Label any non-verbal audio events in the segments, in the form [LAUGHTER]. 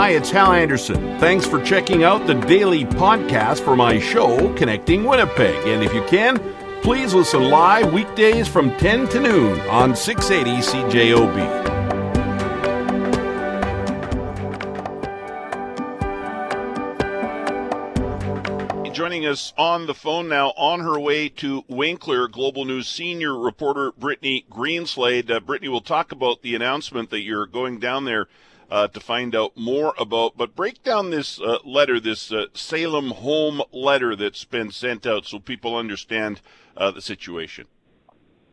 Hi, it's Hal Anderson. Thanks for checking out the daily podcast for my show, Connecting Winnipeg. And if you can, please listen live weekdays from 10 to noon on 680 CJOB. Joining us on the phone now, on her way to Winkler, Global News senior reporter Brittany Greenslade. Uh, Brittany, will talk about the announcement that you're going down there uh, to find out more about. But break down this uh, letter, this uh, Salem Home letter that's been sent out, so people understand uh, the situation.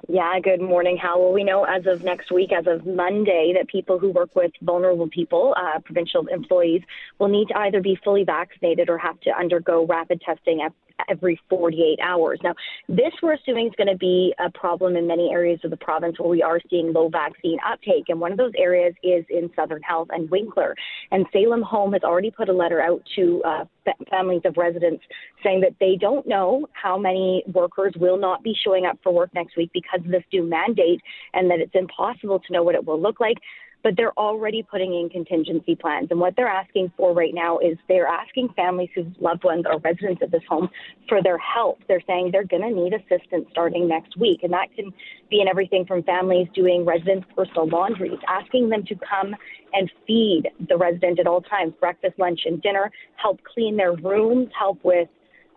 Yeah, good morning, Hal. Well, we know as of next week, as of Monday, that people who work with vulnerable people, uh, provincial employees, will need to either be fully vaccinated or have to undergo rapid testing every 48 hours. Now, this we're assuming is going to be a problem in many areas of the province where we are seeing low vaccine uptake. And one of those areas is in Southern Health and Winkler. And Salem Home has already put a letter out to uh, families of residents saying that they don't know how many workers will not be showing up for work next week because of this new mandate and that it's impossible to know what it will look like but they're already putting in contingency plans. And what they're asking for right now is they're asking families whose loved ones are residents of this home for their help. They're saying they're going to need assistance starting next week. And that can be in everything from families doing residents' personal laundries, asking them to come and feed the resident at all times breakfast, lunch, and dinner, help clean their rooms, help with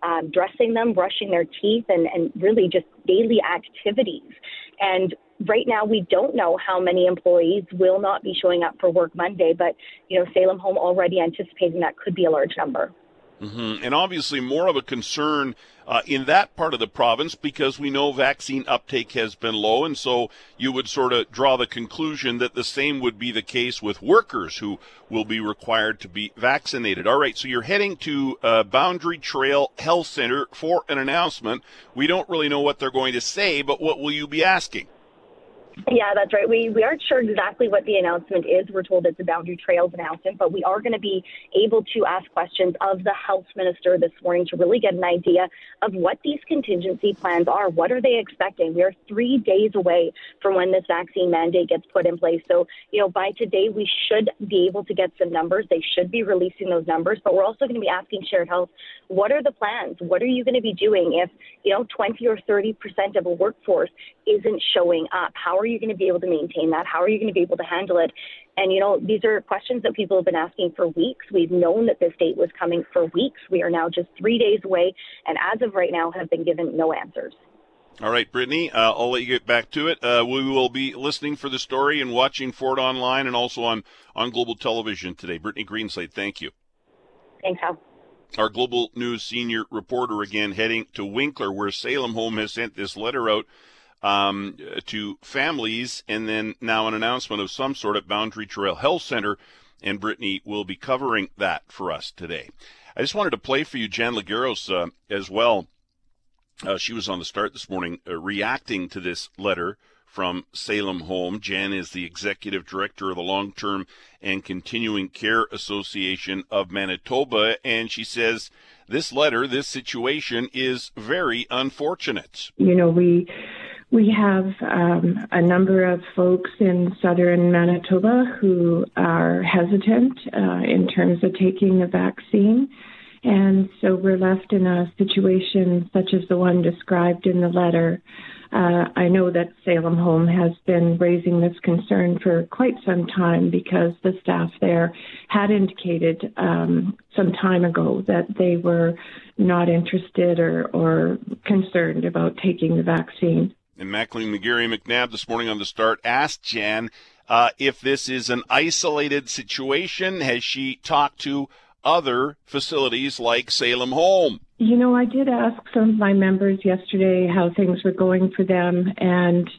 um, dressing them, brushing their teeth, and, and really just daily activities. And right now we don't know how many employees will not be showing up for work Monday, but you know Salem Home already anticipating that could be a large number. Mm-hmm. And obviously, more of a concern uh, in that part of the province because we know vaccine uptake has been low. And so you would sort of draw the conclusion that the same would be the case with workers who will be required to be vaccinated. All right, so you're heading to uh, Boundary Trail Health Center for an announcement. We don't really know what they're going to say, but what will you be asking? Yeah, that's right. We we aren't sure exactly what the announcement is. We're told it's a Boundary Trails announcement, but we are going to be able to ask questions of the health minister this morning to really get an idea of what these contingency plans are. What are they expecting? We are three days away from when this vaccine mandate gets put in place. So, you know, by today we should be able to get some numbers. They should be releasing those numbers, but we're also going to be asking Shared Health, what are the plans? What are you going to be doing if, you know, 20 or 30 percent of a workforce isn't showing up? How are you going to be able to maintain that? How are you going to be able to handle it? And, you know, these are questions that people have been asking for weeks. We've known that this date was coming for weeks. We are now just three days away, and as of right now, have been given no answers. All right, Brittany, uh, I'll let you get back to it. Uh, we will be listening for the story and watching for it online and also on, on Global Television today. Brittany Greenslade, thank you. Thanks, Hal. Our Global News senior reporter again heading to Winkler, where Salem Home has sent this letter out um, to families, and then now an announcement of some sort at Boundary Trail Health Center, and Brittany will be covering that for us today. I just wanted to play for you Jan Legeros uh, as well. Uh, she was on the start this morning uh, reacting to this letter from Salem Home. Jan is the executive director of the Long Term and Continuing Care Association of Manitoba, and she says this letter, this situation is very unfortunate. You know, we we have um, a number of folks in southern Manitoba who are hesitant uh, in terms of taking the vaccine. And so we're left in a situation such as the one described in the letter. Uh, I know that Salem Home has been raising this concern for quite some time because the staff there had indicated um, some time ago that they were not interested or, or concerned about taking the vaccine. And Mackling McGarry McNabb this morning on the start asked Jan uh, if this is an isolated situation. Has she talked to other facilities like Salem Home? You know, I did ask some of my members yesterday how things were going for them, and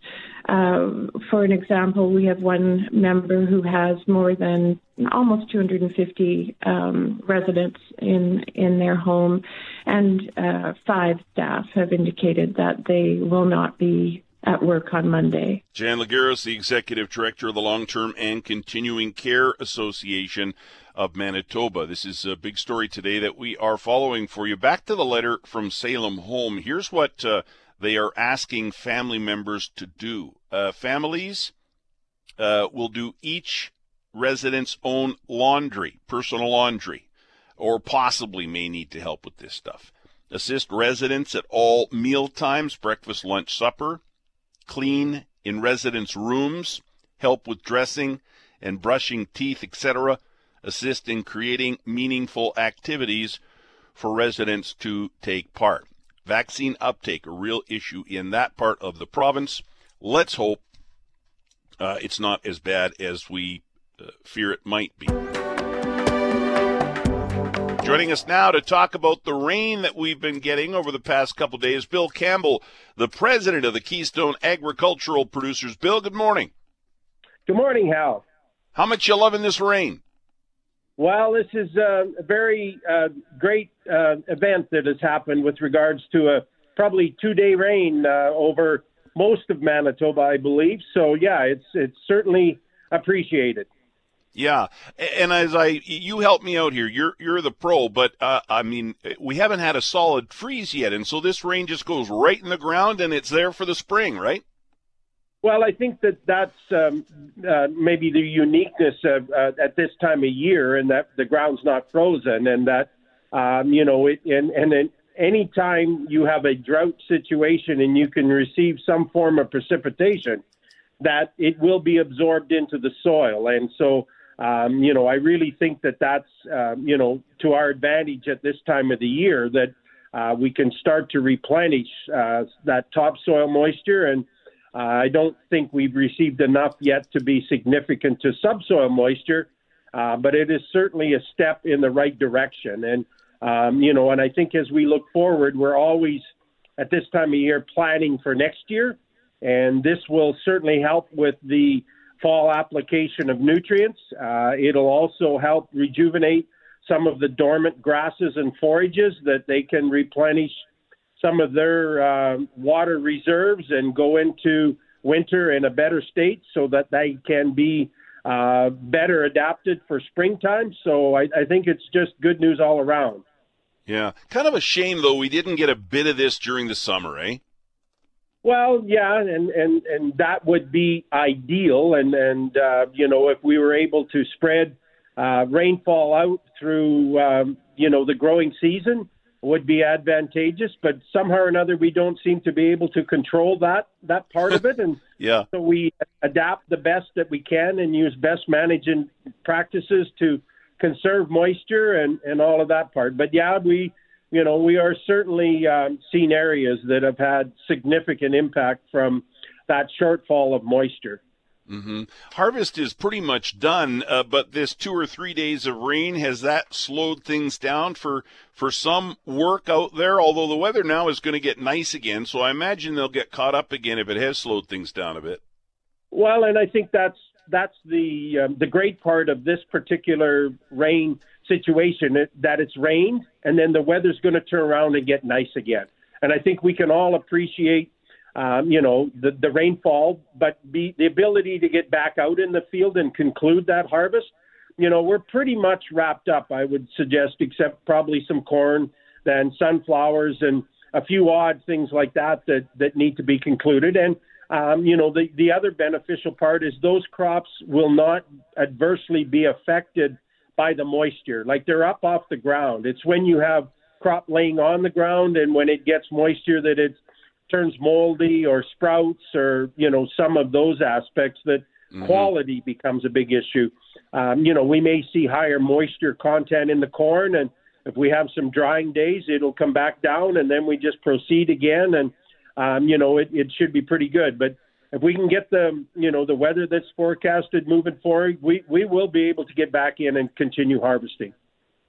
uh, for an example, we have one member who has more than almost 250 um, residents in in their home, and uh, five staff have indicated that they will not be at work on Monday. Jan Legeros, the executive director of the Long Term and Continuing Care Association of Manitoba. This is a big story today that we are following for you. Back to the letter from Salem Home. Here's what. Uh, they are asking family members to do. Uh, families uh, will do each residents' own laundry, personal laundry, or possibly may need to help with this stuff. Assist residents at all meal times, breakfast, lunch, supper. Clean in residents' rooms, help with dressing and brushing teeth, etc. Assist in creating meaningful activities for residents to take part. Vaccine uptake, a real issue in that part of the province. Let's hope uh, it's not as bad as we uh, fear it might be. Joining us now to talk about the rain that we've been getting over the past couple days, Bill Campbell, the president of the Keystone Agricultural Producers. Bill, good morning. Good morning, Hal. How much you loving this rain? Well, this is a very uh, great uh, event that has happened with regards to a probably two-day rain uh, over most of Manitoba, I believe. So, yeah, it's it's certainly appreciated. Yeah, and as I you help me out here, you're you're the pro, but uh, I mean we haven't had a solid freeze yet, and so this rain just goes right in the ground, and it's there for the spring, right? Well, I think that that's um, uh, maybe the uniqueness of uh, at this time of year, and that the ground's not frozen, and that um, you know, it, and and then any time you have a drought situation and you can receive some form of precipitation, that it will be absorbed into the soil, and so um, you know, I really think that that's, um, you know, to our advantage at this time of the year that uh, we can start to replenish uh, that topsoil moisture. And uh, I don't think we've received enough yet to be significant to subsoil moisture, uh, but it is certainly a step in the right direction. And, um, you know, and I think as we look forward, we're always at this time of year planning for next year. And this will certainly help with the fall application of nutrients. Uh, it'll also help rejuvenate some of the dormant grasses and forages that they can replenish some of their uh, water reserves and go into winter in a better state so that they can be uh, better adapted for springtime. So I, I think it's just good news all around. Yeah. Kind of a shame, though, we didn't get a bit of this during the summer, eh? Well, yeah, and and and that would be ideal, and and uh, you know if we were able to spread uh, rainfall out through um, you know the growing season would be advantageous. But somehow or another, we don't seem to be able to control that that part of it, and [LAUGHS] yeah, so we adapt the best that we can and use best managing practices to conserve moisture and and all of that part. But yeah, we you know, we are certainly um, seeing areas that have had significant impact from that shortfall of moisture. Mm-hmm. Harvest is pretty much done, uh, but this two or three days of rain has that slowed things down for for some work out there. Although the weather now is going to get nice again, so I imagine they'll get caught up again if it has slowed things down a bit. Well, and I think that's that's the um, the great part of this particular rain situation that it's rained and then the weather's going to turn around and get nice again. And I think we can all appreciate, um, you know, the, the rainfall, but be, the ability to get back out in the field and conclude that harvest. You know, we're pretty much wrapped up, I would suggest, except probably some corn, then sunflowers, and a few odd things like that that, that need to be concluded. And um, you know, the, the other beneficial part is those crops will not adversely be affected by the moisture. Like they're up off the ground. It's when you have crop laying on the ground and when it gets moisture that it turns moldy or sprouts or, you know, some of those aspects that mm-hmm. quality becomes a big issue. Um, you know, we may see higher moisture content in the corn and if we have some drying days, it'll come back down and then we just proceed again. And, um, you know, it, it should be pretty good. But if we can get the you know the weather that's forecasted moving forward, we we will be able to get back in and continue harvesting.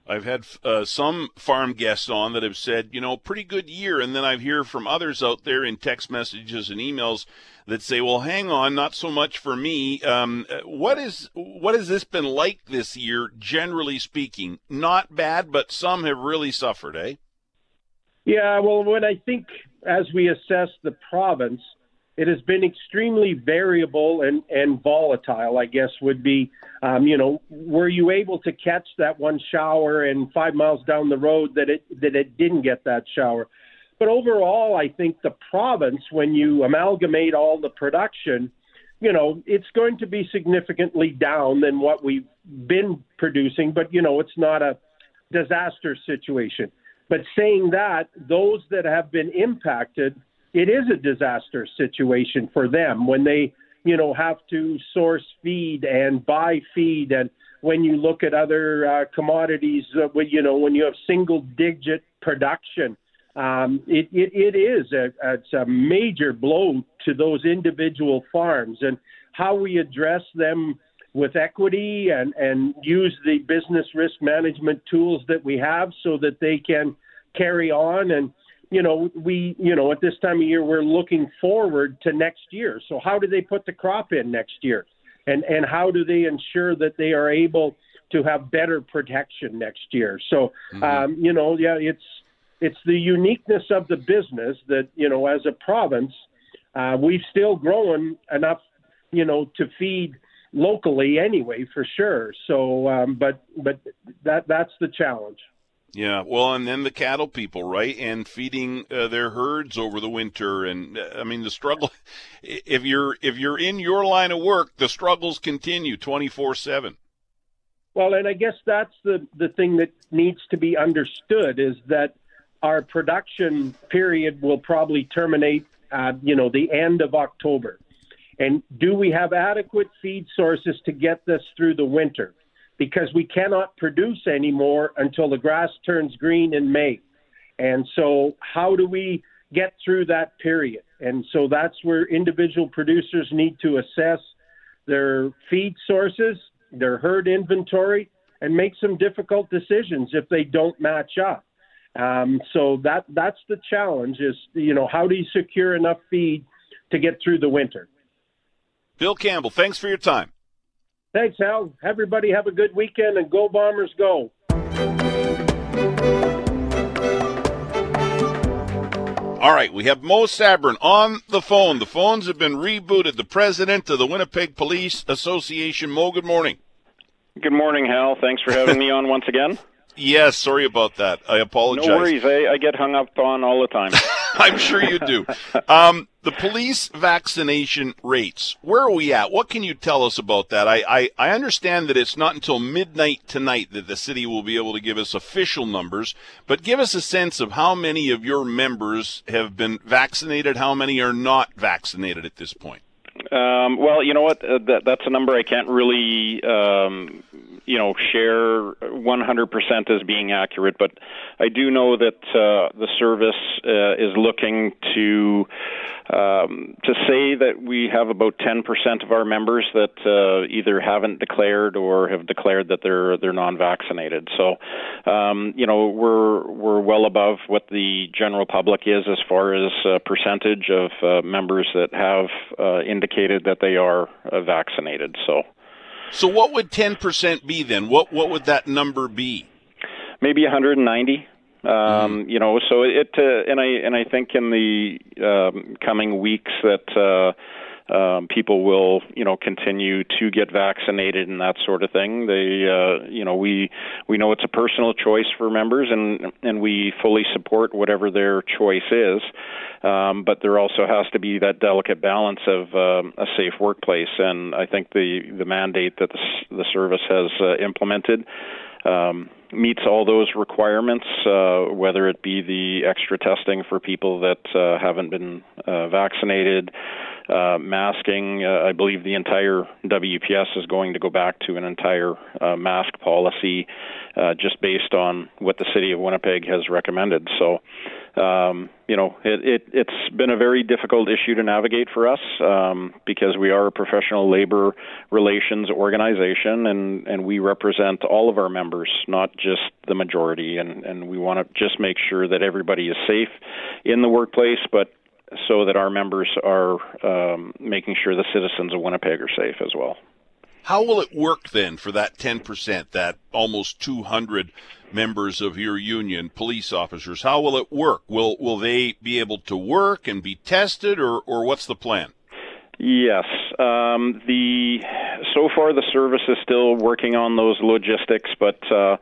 I've had uh, some farm guests on that have said, you know, pretty good year, and then I hear from others out there in text messages and emails that say, well, hang on, not so much for me. Um, what is what has this been like this year, generally speaking? Not bad, but some have really suffered, eh? Yeah, well, when I think as we assess the province it has been extremely variable and, and volatile, I guess would be, um, you know, were you able to catch that one shower and five miles down the road that it, that it didn't get that shower? But overall, I think the province, when you amalgamate all the production, you know, it's going to be significantly down than what we've been producing, but, you know, it's not a disaster situation. But saying that, those that have been impacted, it is a disaster situation for them when they, you know, have to source feed and buy feed. And when you look at other uh, commodities, uh, you know, when you have single digit production, um, it, it, it is a, it's a major blow to those individual farms and how we address them with equity and, and use the business risk management tools that we have so that they can carry on and you know we you know at this time of year we're looking forward to next year. So how do they put the crop in next year? And and how do they ensure that they are able to have better protection next year? So mm-hmm. um, you know yeah it's it's the uniqueness of the business that you know as a province uh, we've still grown enough you know to feed locally anyway for sure. So um, but but that that's the challenge yeah, well, and then the cattle people, right, and feeding uh, their herds over the winter, and uh, I mean the struggle. [LAUGHS] If you're if you're in your line of work, the struggles continue twenty four seven. Well, and I guess that's the the thing that needs to be understood is that our production period will probably terminate, uh, you know, the end of October. And do we have adequate feed sources to get this through the winter? Because we cannot produce anymore until the grass turns green in May. And so, how do we get through that period? And so, that's where individual producers need to assess their feed sources, their herd inventory, and make some difficult decisions if they don't match up. Um, so that that's the challenge is you know how do you secure enough feed to get through the winter. Bill Campbell, thanks for your time. Thanks, Hal. Everybody have a good weekend and go Bombers go. All right, we have Mo Sabourin on the phone. The phones have been rebooted. The president of the Winnipeg Police Association. Mo, good morning. Good morning, Hal. Thanks for having me on once again. [LAUGHS] Yes, sorry about that. I apologize. No worries. I, I get hung up on all the time. [LAUGHS] I'm sure you do. Um, the police vaccination rates. Where are we at? What can you tell us about that? I, I, I understand that it's not until midnight tonight that the city will be able to give us official numbers, but give us a sense of how many of your members have been vaccinated, how many are not vaccinated at this point. Um, well, you know what? Uh, that, that's a number I can't really um, you know share 100% as being accurate, but I do know that uh, the service uh, is looking to um, to say that we have about 10% of our members that uh, either haven't declared or have declared that they're they're non-vaccinated. So, um, you know, we're we're well above what the general public is as far as uh, percentage of uh, members that have uh, indicated that they are vaccinated. So. So what would 10% be then? What what would that number be? Maybe 190. Um, mm-hmm. You know, so it uh, and I and I think in the um, coming weeks that uh, um, people will you know continue to get vaccinated and that sort of thing. They uh, you know we we know it's a personal choice for members and and we fully support whatever their choice is. Um, but there also has to be that delicate balance of um, a safe workplace, and I think the the mandate that the, the service has uh, implemented. Um, meets all those requirements, uh, whether it be the extra testing for people that uh, haven't been uh, vaccinated, uh, masking. Uh, I believe the entire WPS is going to go back to an entire uh, mask policy just based on what the city of Winnipeg has recommended. So, um, you know, it, it, it's been a very difficult issue to navigate for us um, because we are a professional labor relations organization and, and we represent all of our members, not just the majority. And, and we want to just make sure that everybody is safe in the workplace, but so that our members are um, making sure the citizens of Winnipeg are safe as well. How will it work then for that 10%, that almost 200 members of your union, police officers? How will it work? Will will they be able to work and be tested, or, or what's the plan? Yes, um, the so far the service is still working on those logistics, but uh,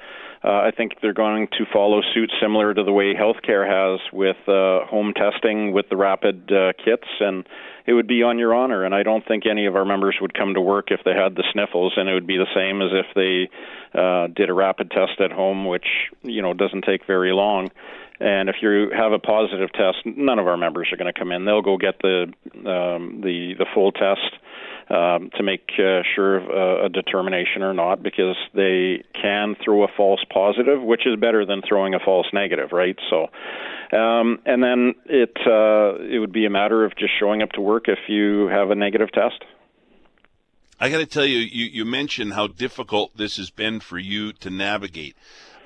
uh, I think they're going to follow suit similar to the way healthcare has with uh, home testing with the rapid uh, kits, and it would be on your honor. And I don't think any of our members would come to work if they had the sniffles, and it would be the same as if they uh, did a rapid test at home, which you know doesn't take very long. And if you have a positive test, none of our members are going to come in. They'll go get the um, the the full test um, to make uh, sure of uh, a determination or not because they can throw a false positive, which is better than throwing a false negative, right? So, um, and then it uh, it would be a matter of just showing up to work if you have a negative test. I got to tell you, you, you mentioned how difficult this has been for you to navigate.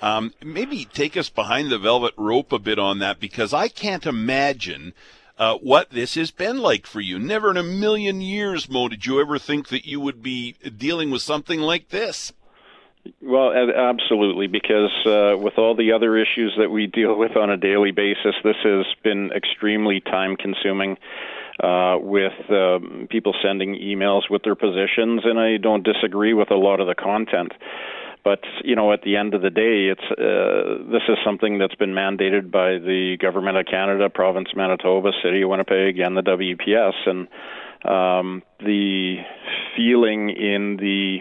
Um, maybe take us behind the velvet rope a bit on that because I can't imagine uh, what this has been like for you. Never in a million years, Mo, did you ever think that you would be dealing with something like this? Well, absolutely, because uh, with all the other issues that we deal with on a daily basis, this has been extremely time consuming. Uh, with uh, people sending emails with their positions, and I don't disagree with a lot of the content. But you know, at the end of the day, it's uh, this is something that's been mandated by the government of Canada, province of Manitoba, city of Winnipeg, and the WPS. And um, the feeling in the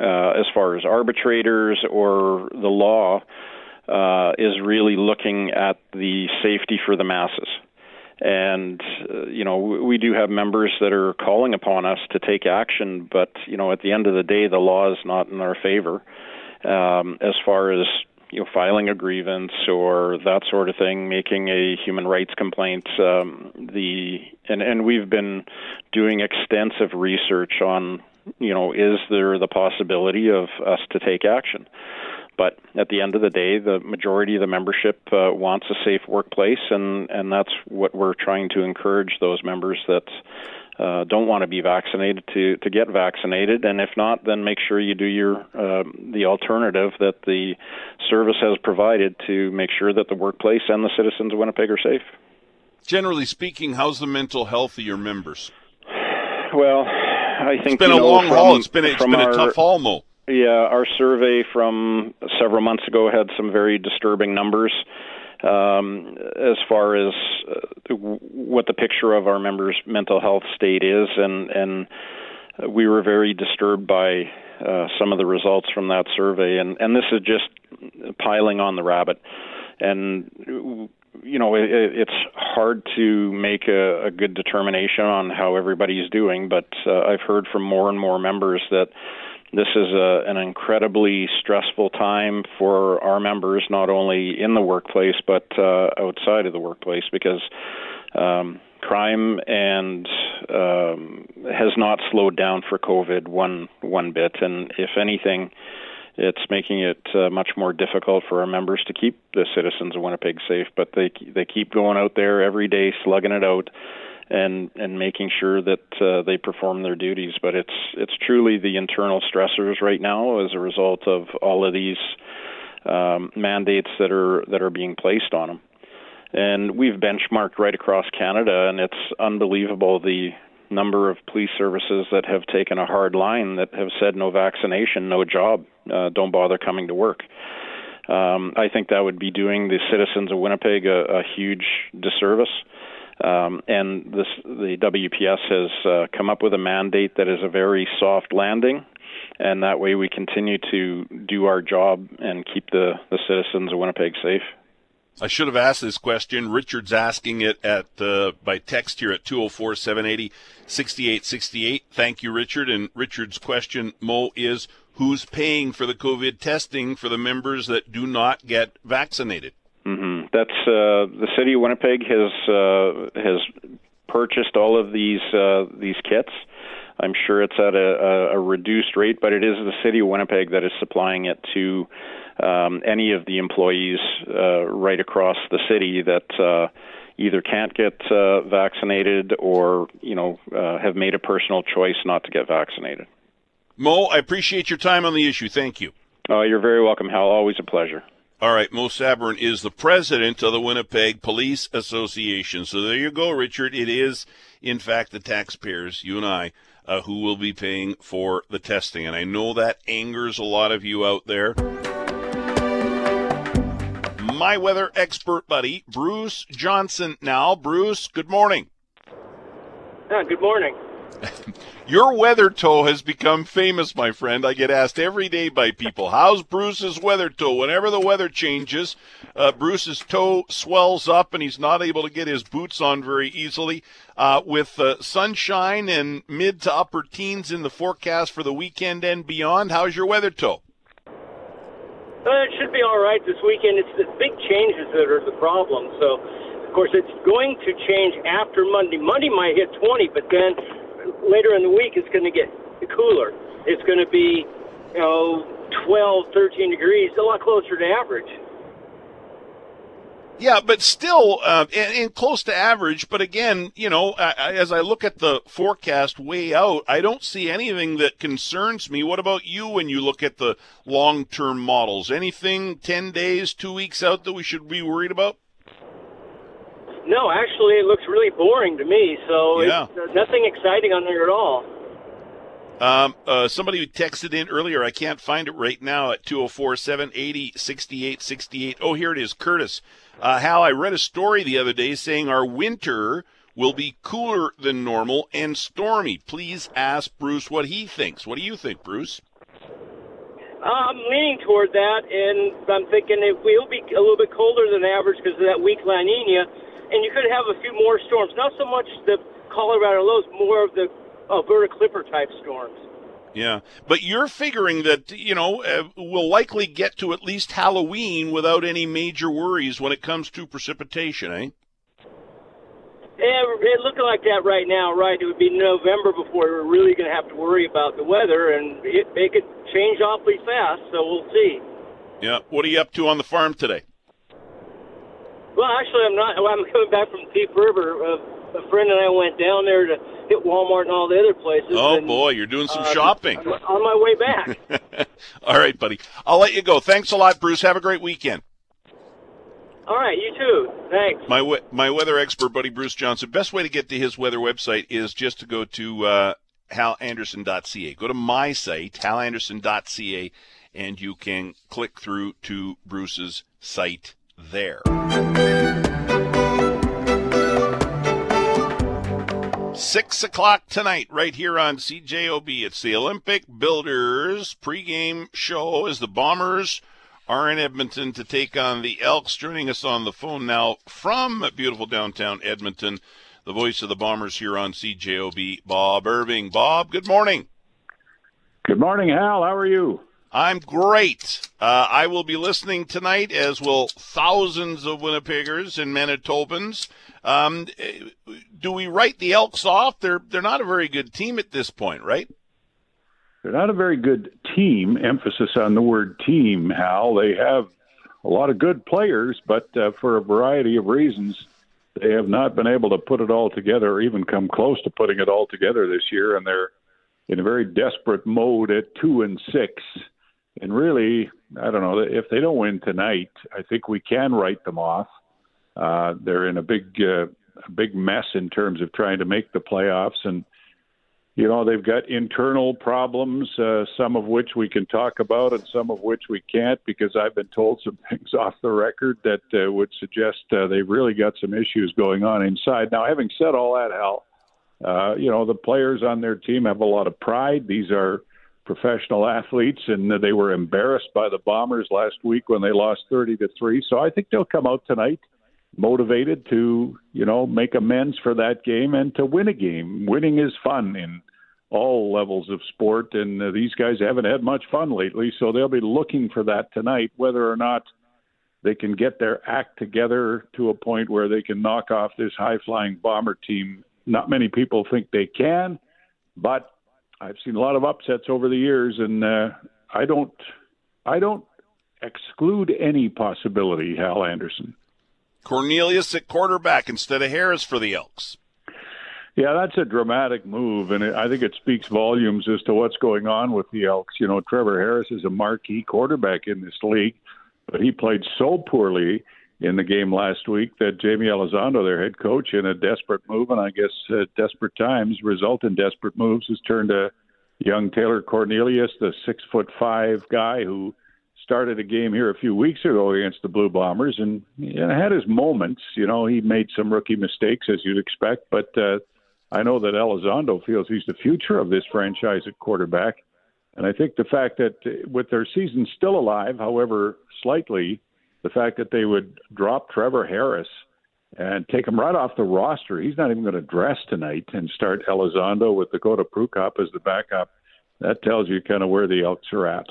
uh, as far as arbitrators or the law uh, is really looking at the safety for the masses. And uh, you know we do have members that are calling upon us to take action, but you know at the end of the day, the law is not in our favor um, as far as you know filing a grievance or that sort of thing, making a human rights complaint. Um, the and and we've been doing extensive research on you know is there the possibility of us to take action. But at the end of the day, the majority of the membership uh, wants a safe workplace, and, and that's what we're trying to encourage those members that uh, don't want to be vaccinated to to get vaccinated, and if not, then make sure you do your uh, the alternative that the service has provided to make sure that the workplace and the citizens of Winnipeg are safe. Generally speaking, how's the mental health of your members? Well, I think it's been a know, long from, haul. It's been it's been our, a tough haul, Mo. Yeah, our survey from several months ago had some very disturbing numbers um, as far as uh, what the picture of our members' mental health state is, and and we were very disturbed by uh, some of the results from that survey, and and this is just piling on the rabbit, and you know it, it's hard to make a, a good determination on how everybody is doing, but uh, I've heard from more and more members that this is a, an incredibly stressful time for our members, not only in the workplace but uh, outside of the workplace, because um, crime and um, has not slowed down for COVID one one bit, and if anything, it's making it uh, much more difficult for our members to keep the citizens of Winnipeg safe. But they they keep going out there every day, slugging it out and and making sure that uh, they perform their duties. But it's it's truly the internal stressors right now as a result of all of these um, mandates that are that are being placed on them. And we've benchmarked right across Canada, and it's unbelievable the number of police services that have taken a hard line that have said no vaccination, no job, uh, don't bother coming to work. Um, I think that would be doing the citizens of Winnipeg a, a huge disservice. Um, and this, the WPS has uh, come up with a mandate that is a very soft landing, and that way we continue to do our job and keep the, the citizens of Winnipeg safe. I should have asked this question. Richard's asking it at uh, by text here at 204 780 6868. Thank you, Richard. And Richard's question, Mo, is who's paying for the COVID testing for the members that do not get vaccinated? That's uh, the city of Winnipeg has uh, has purchased all of these uh, these kits. I'm sure it's at a, a, reduced rate, but it is the city of Winnipeg that is supplying it to um, any of the employees uh, right across the city that uh, either can't get uh, vaccinated or you know uh, have made a personal choice not to get vaccinated. Mo, I appreciate your time on the issue. Thank you. Uh, you're very welcome, Hal. Always a pleasure. All right, Mo Sabourin is the president of the Winnipeg Police Association. So there you go, Richard. It is, in fact, the taxpayers, you and I, uh, who will be paying for the testing. And I know that angers a lot of you out there. My weather expert buddy, Bruce Johnson. Now, Bruce, good morning. Yeah, good morning. [LAUGHS] Your weather toe has become famous, my friend. I get asked every day by people, how's Bruce's weather toe? Whenever the weather changes, uh, Bruce's toe swells up and he's not able to get his boots on very easily. Uh, with uh, sunshine and mid to upper teens in the forecast for the weekend and beyond, how's your weather toe? Uh, it should be all right this weekend. It's the big changes that are the problem. So, of course, it's going to change after Monday. Monday might hit 20, but then later in the week it's going to get cooler. It's going to be, you know, 12, 13 degrees, a lot closer to average. Yeah, but still, uh, and, close to average. But again, you know, I, as I look at the forecast way out, I don't see anything that concerns me. What about you when you look at the long-term models? Anything ten days, two weeks out that we should be worried about? No, actually, it looks really boring to me. So yeah. it's, nothing exciting on there at all. Um, uh, somebody texted in earlier. I can't find it right now at 204 780 6868. Oh, here it is. Curtis. Uh, Hal, I read a story the other day saying our winter will be cooler than normal and stormy. Please ask Bruce what he thinks. What do you think, Bruce? I'm leaning toward that, and I'm thinking it will be a little bit colder than average because of that weak La Nina, and you could have a few more storms. Not so much the Colorado lows, more of the Alberta Clipper type storms. Yeah, but you're figuring that you know uh, we'll likely get to at least Halloween without any major worries when it comes to precipitation, eh? Yeah, it looking like that right now, right? It would be November before we're really going to have to worry about the weather, and it, it could change awfully fast. So we'll see. Yeah. What are you up to on the farm today? Well, actually, I'm not. I'm coming back from Thief River. Uh, a friend and I went down there to hit Walmart and all the other places. Oh and, boy, you're doing some uh, shopping. On my way back. [LAUGHS] all right, buddy. I'll let you go. Thanks a lot, Bruce. Have a great weekend. All right, you too. Thanks. My we- my weather expert buddy Bruce Johnson. Best way to get to his weather website is just to go to uh, halanderson.ca. Go to my site, halanderson.ca, and you can click through to Bruce's site there. Six o'clock tonight, right here on CJOB. It's the Olympic Builders pregame show as the Bombers are in Edmonton to take on the Elks. Joining us on the phone now from beautiful downtown Edmonton, the voice of the Bombers here on CJOB, Bob Irving. Bob, good morning. Good morning, Hal. How are you? I'm great. Uh, I will be listening tonight, as will thousands of Winnipeggers and Manitobans. Um, do we write the Elks off? They're they're not a very good team at this point, right? They're not a very good team. Emphasis on the word team, Hal. They have a lot of good players, but uh, for a variety of reasons, they have not been able to put it all together or even come close to putting it all together this year. And they're in a very desperate mode at two and six. And really, I don't know if they don't win tonight. I think we can write them off. Uh, they're in a big, uh, a big mess in terms of trying to make the playoffs, and you know they've got internal problems, uh, some of which we can talk about, and some of which we can't, because I've been told some [LAUGHS] things off the record that uh, would suggest uh, they've really got some issues going on inside. Now, having said all that, Hal, uh, you know the players on their team have a lot of pride. These are professional athletes, and they were embarrassed by the Bombers last week when they lost 30 to three. So I think they'll come out tonight motivated to you know make amends for that game and to win a game. Winning is fun in all levels of sport, and uh, these guys haven't had much fun lately, so they'll be looking for that tonight. Whether or not they can get their act together to a point where they can knock off this high flying bomber team, not many people think they can, but I've seen a lot of upsets over the years, and uh, I don't, I don't exclude any possibility. Hal Anderson. Cornelius at quarterback instead of Harris for the Elks. Yeah, that's a dramatic move, and I think it speaks volumes as to what's going on with the Elks. You know, Trevor Harris is a marquee quarterback in this league, but he played so poorly in the game last week that Jaime Elizondo, their head coach, in a desperate move, and I guess uh, desperate times result in desperate moves, has turned to young Taylor Cornelius, the six foot five guy who started a game here a few weeks ago against the Blue Bombers, and know, had his moments. You know, he made some rookie mistakes as you'd expect, but uh, I know that Elizondo feels he's the future of this franchise at quarterback. And I think the fact that uh, with their season still alive, however slightly, the fact that they would drop Trevor Harris and take him right off the roster. He's not even going to dress tonight and start Elizondo with Dakota Prukop as the backup. That tells you kind of where the Elks are at.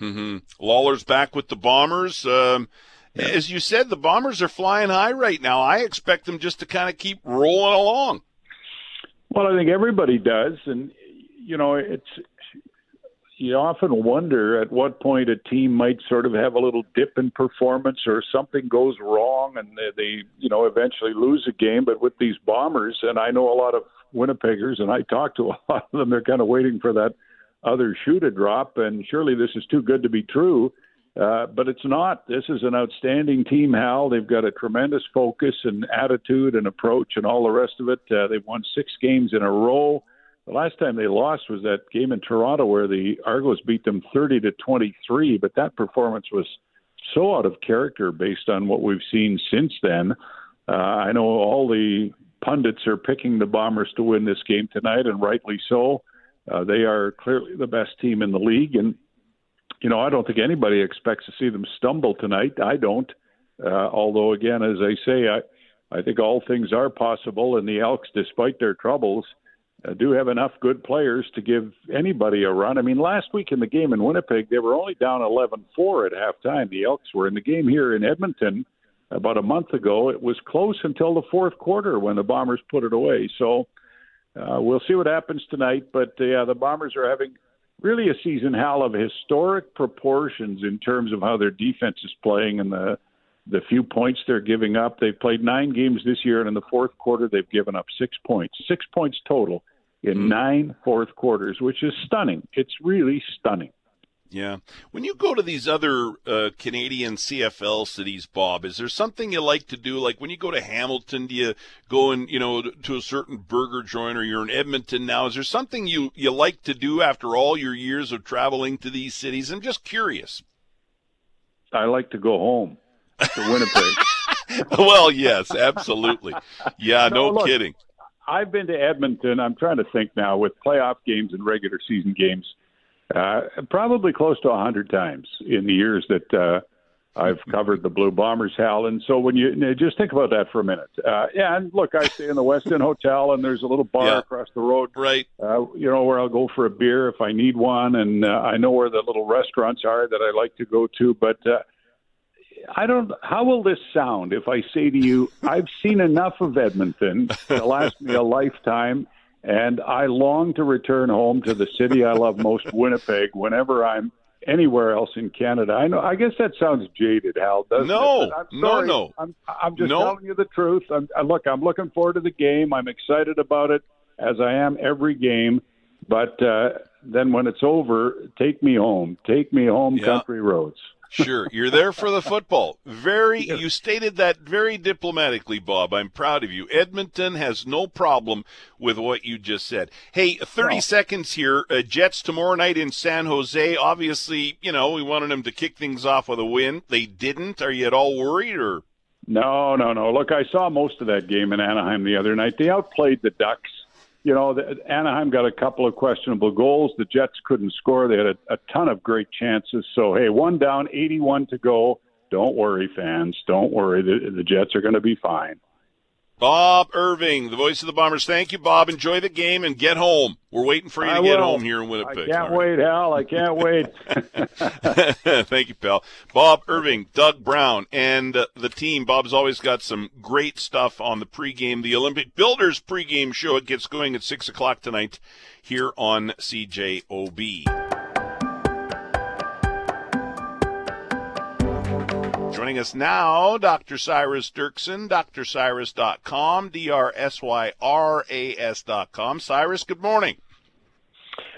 Mm-hmm. Lawler's back with the Bombers. Um, yeah. As you said, the Bombers are flying high right now. I expect them just to kind of keep rolling along. Well, I think everybody does, and you know, it's you often wonder at what point a team might sort of have a little dip in performance or something goes wrong and they, they you know eventually lose a game but with these bombers and I know a lot of Winnipeggers and I talk to [LAUGHS] a lot of them they're kind of waiting for that other shoe to drop and surely this is too good to be true uh, but it's not. This is an outstanding team, Hal. They've got a tremendous focus and attitude and approach and all the rest of it. Uh, they've won six games in a row. The last time they lost was that game in Toronto where the Argos beat them 30 to 23, but that performance was so out of character based on what we've seen since then. Uh, I know all the pundits are picking the Bombers to win this game tonight, and rightly so. Uh, they are clearly the best team in the league, and you know I don't think anybody expects to see them stumble tonight. I don't. Uh, although again, as I say, I I think all things are possible, and the Elks, despite their troubles, uh, do have enough good players to give anybody a run. I mean, last week in the game in Winnipeg, they were only down 11-4 at halftime. The Elks were in the game here in Edmonton about a month ago. It was close until the fourth quarter when the Bombers put it away. So uh, we'll see what happens tonight. But uh, yeah, the Bombers are having really a season, Hal, of historic proportions in terms of how their defense is playing and the the few points they're giving up. They've played nine games this year, and in the fourth quarter, they've given up six points, six points total in mm. nine fourth quarters, which is stunning. It's really stunning. Yeah. When you go to these other uh, Canadian CFL cities, Bob, is there something you like to do? Like when you go to Hamilton, do you go and you know to a certain burger joint, or you're in Edmonton now? Is there something you you like to do after all your years of traveling to these cities? I'm just curious. I like to go home to Winnipeg. [LAUGHS] well, yes, absolutely. Yeah, [LAUGHS] no, no look, kidding. I've been to Edmonton. I'm trying to think now with playoff games and regular season games, uh, probably close to a hundred times in the years that uh, I've covered the Blue Bombers, Hal. And so when you just think about that for a minute, uh, yeah. And look, I stay in the West End [LAUGHS] Hotel, and there's a little bar yeah. across the road, right? Uh, you know where I'll go for a beer if I need one, and uh, I know where the little restaurants are that I like to go to, but. Uh, I don't. How will this sound if I say to you, [LAUGHS] I've seen enough of Edmonton to last me a lifetime, and I long to return home to the city I love most, [LAUGHS] Winnipeg, whenever I'm anywhere else in Canada. I know. I guess that sounds jaded, Hal. Doesn't no, it? I'm sorry. no, no. I'm, I'm just no. telling you the truth. I'm, I, look, I'm looking forward to the game. I'm excited about it, as I am every game. But uh, then when it's over, take me home. Take me home, yeah. country roads. Sure, you're there for the football. Very, you stated that very diplomatically, Bob. I'm proud of you. Edmonton has no problem with what you just said. Hey, 30 no. seconds here. Uh, Jets tomorrow night in San Jose. Obviously, you know we wanted them to kick things off with a win. They didn't. Are you at all worried, or? No, no, no. Look, I saw most of that game in Anaheim the other night. They outplayed the Ducks you know, the, Anaheim got a couple of questionable goals. The Jets couldn't score. They had a, a ton of great chances. So, hey, one down, 81 to go. Don't worry, fans. Don't worry. The, the Jets are going to be fine. Bob Irving, the voice of the Bombers. Thank you, Bob. Enjoy the game and get home. We're waiting for you to get will. home here in Winnipeg. I can't wait, Hal. I can't wait. [LAUGHS] [LAUGHS] Thank you, pal. Bob Irving, Doug Brown, and uh, the team. Bob's always got some great stuff on the pregame. The Olympic Builders pregame show. It gets going at 6 o'clock tonight here on CJOB. Joining us now, Dr. Syras Derksen, drsyras.com, D-R-S-Y-R-A-S.com. Syras, good morning.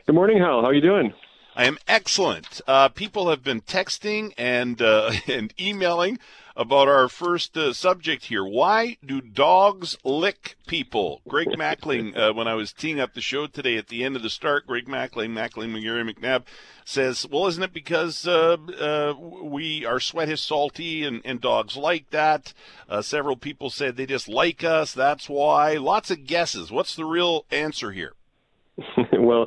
Good morning, Hal. How are you doing? I am excellent. Uh, people have been texting and uh, [LAUGHS] and emailing about our first uh, subject here. Why do dogs lick people? Greg [LAUGHS] Mackling, uh, when I was teeing up the show today at the end of the start, Greg Mackling, Mackling, McGarry, McNabb says, well, isn't it because uh, uh, we our sweat is salty and, and dogs like that? Uh, several people said they just like us. That's why. Lots of guesses. What's the real answer here? [LAUGHS] well,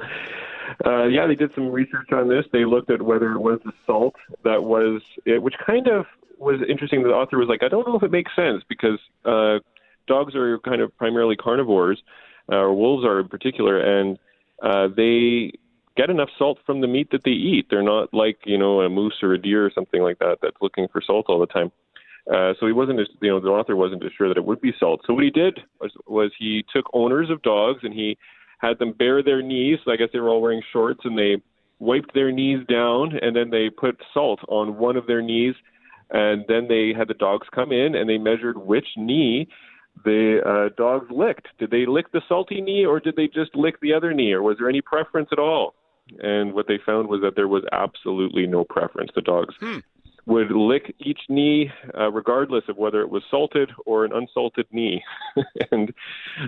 uh, yeah, they did some research on this. They looked at whether it was the salt that was it, which kind of was interesting. The author was like, I don't know if it makes sense because uh, dogs are kind of primarily carnivores, uh, or wolves are in particular, and uh, they get enough salt from the meat that they eat. They're not like you know a moose or a deer or something like that that's looking for salt all the time. Uh, so he wasn't, you know, the author wasn't sure that it would be salt. So what he did was, was he took owners of dogs and he had them bare their knees. I guess they were all wearing shorts, and they wiped their knees down, and then they put salt on one of their knees and then they had the dogs come in and they measured which knee the uh, dogs licked. Did they lick the salty knee or did they just lick the other knee, or was there any preference at all? And what they found was that there was absolutely no preference. The dogs hmm. Would lick each knee, uh, regardless of whether it was salted or an unsalted knee. [LAUGHS] and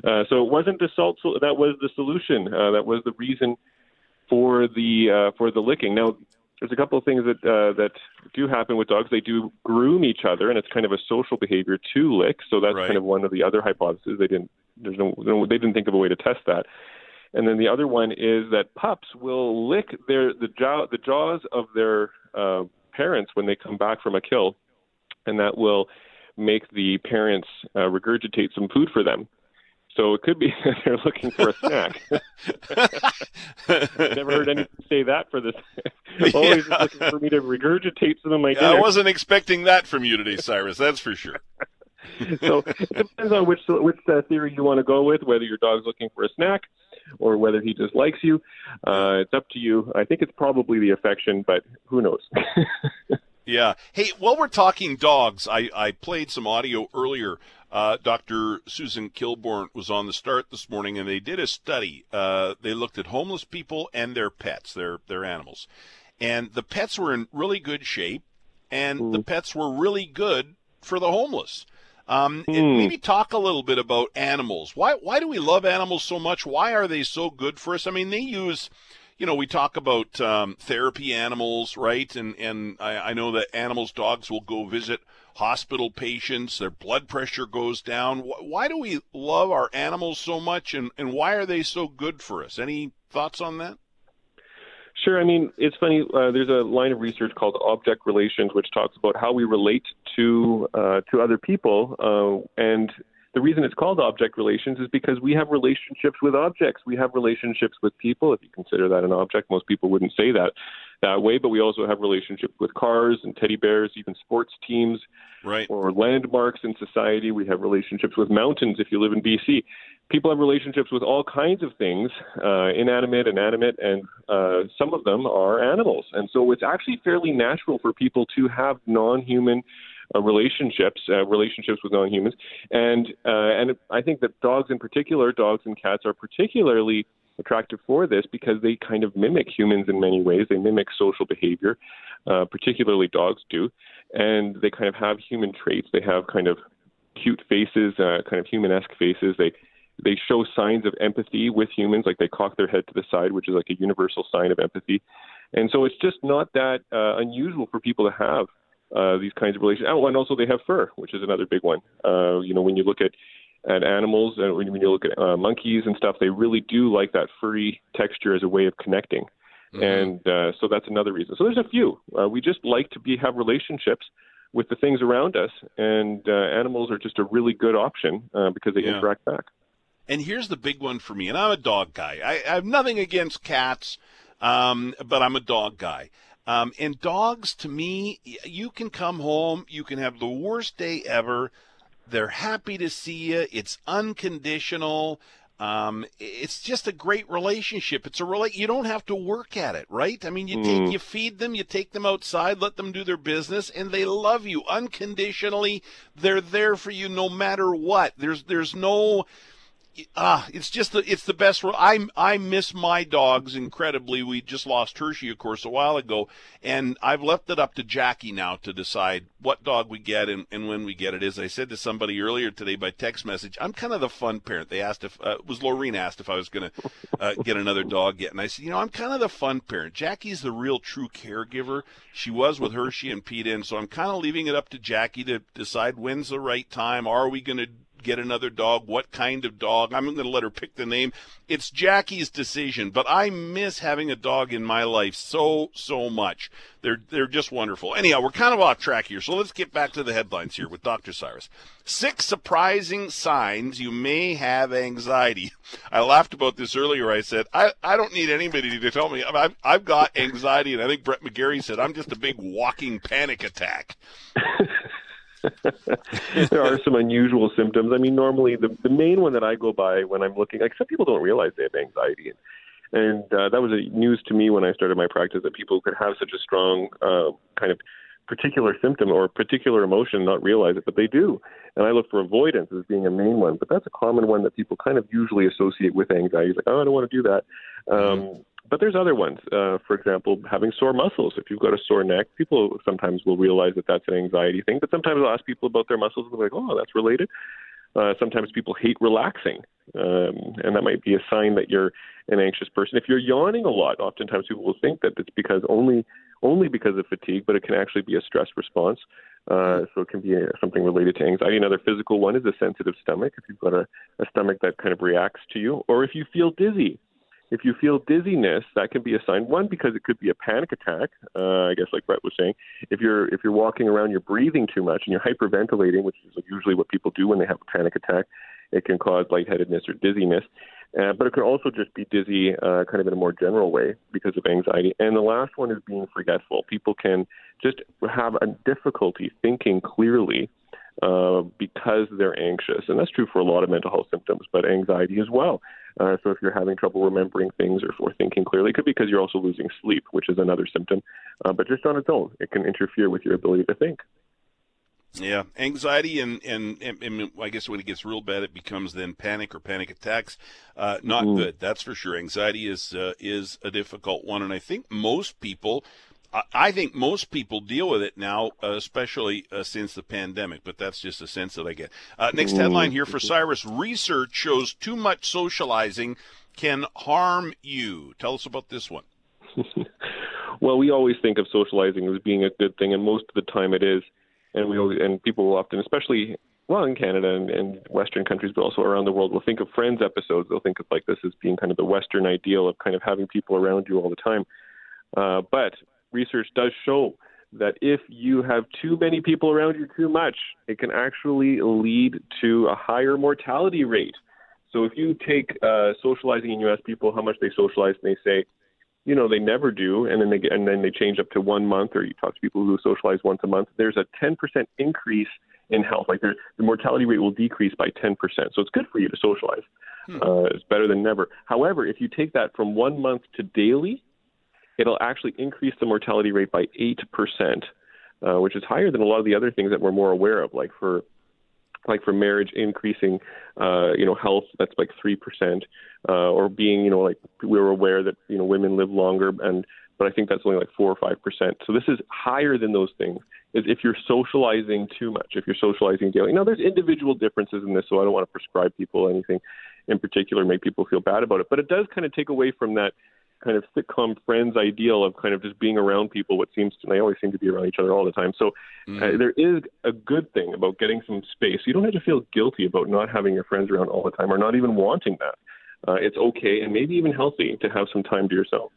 uh, so it wasn't the salt that was the solution. Uh, that was the reason for the uh, for the licking. Now, there's a couple of things that uh, that do happen with dogs. They do groom each other, and it's kind of a social behavior to lick. So that's right. kind of one of the other hypotheses. They didn't there's no, no they didn't think of a way to test that. And then the other one is that pups will lick their the jaw the jaws of their uh, parents when they come back from a kill, and that will make the parents uh, regurgitate some food for them. So it could be [LAUGHS] they're looking for a snack. [LAUGHS] Never heard anyone say that for this. [LAUGHS] Always yeah. looking for me to regurgitate some of my dinner. I wasn't expecting that from you today, Syras. That's for sure. so it depends on which which uh, theory you want to go with. Whether your dog's looking for a snack, or whether he just likes you. Uh, it's up to you. I think it's probably the affection, but who knows? [LAUGHS] yeah. Hey, while we're talking dogs, I I played some audio earlier uh, Dr. Susan Kilborn was on the start this morning, and they did a study. Uh, they looked at homeless people and their pets, their their animals, and the pets were in really good shape, and mm. the pets were really good for the homeless. Um, mm. Maybe talk a little bit about animals. Why why do we love animals so much? Why are they so good for us? I mean, they use you know, we talk about um, therapy animals, right? And and I, I, know that animals, dogs will go visit hospital patients. Their blood pressure goes down. Why do we love our animals so much, and and why are they so good for us? Any thoughts on that? Sure. I mean, it's funny. Uh, there's a line of research called object relations, which talks about how we relate to uh, to other people, uh, and the reason it's called object relations is because we have relationships with objects. We have relationships with people. If you consider that an object, most people wouldn't say that that way. But we also have relationships with cars and teddy bears, even sports teams, right. or landmarks in society. We have relationships with mountains. If you live in BC, people have relationships with all kinds of things, uh, inanimate, inanimate, and uh, some of them are animals. And so it's actually fairly natural for people to have non-human uh, relationships, uh, relationships with non-humans, and uh, and I think that dogs in particular, dogs and cats are particularly attractive for this because they kind of mimic humans in many ways. They mimic social behavior, uh, particularly dogs do, and they kind of have human traits. They have kind of cute faces, uh, kind of human-esque faces. They they show signs of empathy with humans, like they cock their head to the side, which is like a universal sign of empathy. And so it's just not that uh, unusual for people to have uh, these kinds of relations. Oh, and also they have fur, which is another big one. Uh, you know, when you look at at animals and when you look at uh, monkeys and stuff, they really do like that furry texture as a way of connecting. Mm-hmm. And uh, so that's another reason. So there's a few. Uh, we just like to be have relationships with the things around us, and uh, animals are just a really good option uh, because they yeah. interact back. And here's the big one for me, and I'm a dog guy. I, I have nothing against cats, um, but I'm a dog guy. Um, and dogs, to me, you can come home, you can have the worst day ever. They're happy to see you. It's unconditional. Um, it's just a great relationship. It's a rela- you don't have to work at it, right? I mean, you take mm. you feed them, you take them outside, let them do their business, and they love you unconditionally. They're there for you no matter what. There's there's no ah, it's just the it's the best. I I miss my dogs incredibly. We just lost Hershey, of course, a while ago, and I've left it up to Jackie now to decide what dog we get and, and when we get it. As I said to somebody earlier today by text message, I'm kind of the fun parent. They asked if uh, was Laureen asked if I was going to uh, [LAUGHS] get another dog yet, and I said, you know, I'm kind of the fun parent. Jackie's the real true caregiver. She was with Hershey and Pete, and so I'm kind of leaving it up to Jackie to decide when's the right time. Are we going to get another dog? What kind of dog? I'm going to let her pick the name. It's Jackie's decision, but I miss having a dog in my life so so much. They're they're just wonderful. Anyhow, we're kind of off track here, so let's get back to the headlines here with Dr. Syras. Six surprising signs you may have anxiety. [LAUGHS] I laughed about this earlier. I said I, I don't need anybody to tell me I've I've got anxiety, and I think Brett McGarry said I'm just a big walking panic attack. [LAUGHS] [LAUGHS] there are some unusual symptoms. I mean, normally the the main one that I go by when I'm looking, like some people don't realize they have anxiety, and, and uh, that was a news to me when I started my practice that people could have such a strong uh, kind of particular symptom or particular emotion, not realize it, but they do. And I look for avoidance as being a main one, but that's a common one that people kind of usually associate with anxiety. Like, oh, I don't want to do that. Um, but there's other ones. Uh, for example, having sore muscles. If you've got a sore neck, people sometimes will realize that that's an anxiety thing. But sometimes I'll ask people about their muscles and they're like, oh, that's related. Uh, sometimes people hate relaxing, um, and that might be a sign that you're an anxious person. If you're yawning a lot, oftentimes people will think that it's because only only because of fatigue, but it can actually be a stress response. Uh, so it can be a, something related to anxiety. Another physical one is a sensitive stomach. If you've got a, a stomach that kind of reacts to you, or if you feel dizzy, if you feel dizziness, that can be a sign. One, because it could be a panic attack. Uh, I guess, like Brett was saying, if you're if you're walking around, you're breathing too much, and you're hyperventilating, which is usually what people do when they have a panic attack. It can cause lightheadedness or dizziness. Uh, but it can also just be dizzy, uh, kind of in a more general way because of anxiety. And the last one is being forgetful. People can just have a difficulty thinking clearly uh, because they're anxious. And that's true for a lot of mental health symptoms, but anxiety as well. Uh, so if you're having trouble remembering things or, or thinking clearly, it could be because you're also losing sleep, which is another symptom. Uh, but just on its own, it can interfere with your ability to think. Yeah, anxiety and, and, and, and, I guess when it gets real bad, it becomes then panic or panic attacks. Uh, not mm. good, that's for sure. Anxiety is uh, is a difficult one, and I think most people I think most people deal with it now, uh, especially uh, since the pandemic, but that's just a sense that I get. Uh, next headline here for Syras Research shows too much socializing can harm you. Tell us about this one. [LAUGHS] well, we always think of socializing as being a good thing, and most of the time it is. And we always, and people will often, especially well in Canada and, and Western countries, but also around the world, will think of Friends episodes. They'll think of like this as being kind of the Western ideal of kind of having people around you all the time. Uh, but research does show that if you have too many people around you too much, it can actually lead to a higher mortality rate. So if you take uh, socializing and you ask people how much they socialize, and they say, you know, they never do, and then they get, and then they change up to one month, or you talk to people who socialize once a month, there's a 10% increase in health. Like the mortality rate will decrease by 10%. So it's good for you to socialize. Hmm. Uh, it's better than never. However, if you take that from one month to daily, it'll actually increase the mortality rate by 8%, uh, which is higher than a lot of the other things that we're more aware of, like for like for marriage increasing uh, you know health that's like three percent uh, or being you know like we were aware that you know women live longer and but I think that's only like four or five percent. So this is higher than those things. Is if you're socializing too much, if you're socializing daily. Now there's individual differences in this, so I don't want to prescribe people anything in particular, make people feel bad about it. But it does kind of take away from that kind of sitcom friends ideal of kind of just being around people. What seems to they always seem to be around each other all the time. So mm. uh, there is a good thing about getting some space. You don't have to feel guilty about not having your friends around all the time or not even wanting that. Uh, it's okay and maybe even healthy to have some time to yourself.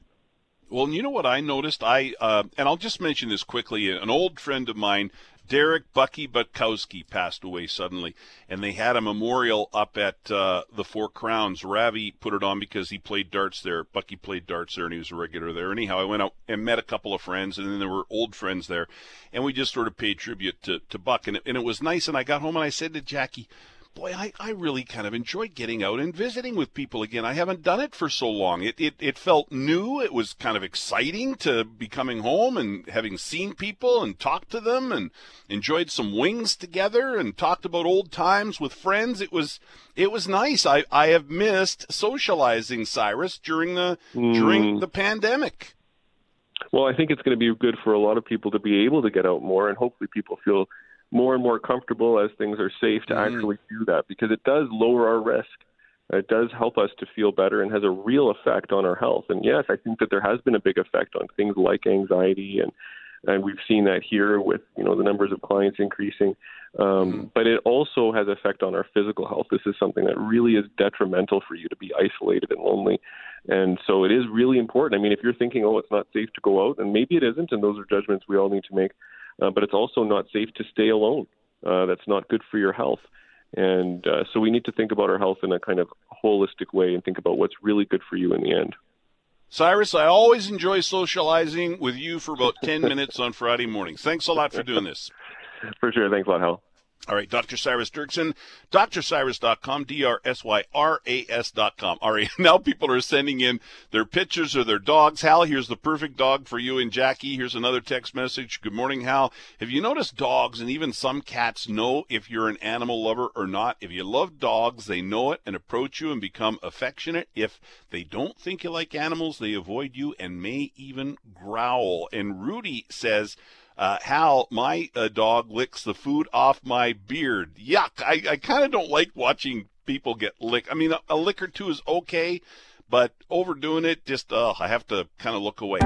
Well, you know what I noticed? I uh, and I'll just mention this quickly. An old friend of mine Derek Bucky Butkowski passed away suddenly, and they had a memorial up at uh, the Four Crowns. Ravi put it on because he played darts there. Bucky played darts there, and he was a regular there. Anyhow, I went out and met a couple of friends, and then there were old friends there, and we just sort of paid tribute to, to Buck, and it, and it was nice. And I got home and I said to Jackie, boy, I, I really kind of enjoy getting out and visiting with people again. I haven't done it for so long. It, it, it felt new. It was kind of exciting to be coming home and having seen people and talked to them and enjoyed some wings together and talked about old times with friends. It was, it was nice. I, I have missed socializing, Syras, during the, mm. during the pandemic. Well, I think it's going to be good for a lot of people to be able to get out more, and hopefully people feel more and more comfortable as things are safe to mm-hmm. actually do that because it does lower our risk. It does help us to feel better and has a real effect on our health. And yes, I think that there has been a big effect on things like anxiety and and we've seen that here with you know the numbers of clients increasing. Um, mm-hmm. But it also has effect on our physical health. This is something that really is detrimental for you to be isolated and lonely, and so it is really important. I mean, if you're thinking, oh, it's not safe to go out, and maybe it isn't, and those are judgments we all need to make uh, but it's also not safe to stay alone. Uh, that's not good for your health. And uh, so we need to think about our health in a kind of holistic way and think about what's really good for you in the end. Syras, I always enjoy socializing with you for about 10 minutes on Friday mornings. Thanks a lot for doing this. [LAUGHS] For sure. Thanks a lot, Hal. All right, Dr. Syras Derksen, drsyras.com, D-R-S-Y-R-A-S.com. All right, [LAUGHS] now people are sending in their pictures of their dogs. Hal, here's the perfect dog for you and Jackie. Here's another text message. Good morning, Hal. Have you noticed dogs and even some cats know if you're an animal lover or not? If you love dogs, they know it and approach you and become affectionate. If they don't think you like animals, they avoid you and may even growl. And Rudy says, uh, Hal, my uh, dog licks the food off my beard. Yuck! I, I kind of don't like watching people get licked. I mean, a, a lick or two is okay, but overdoing it, just uh, I have to kind of look away.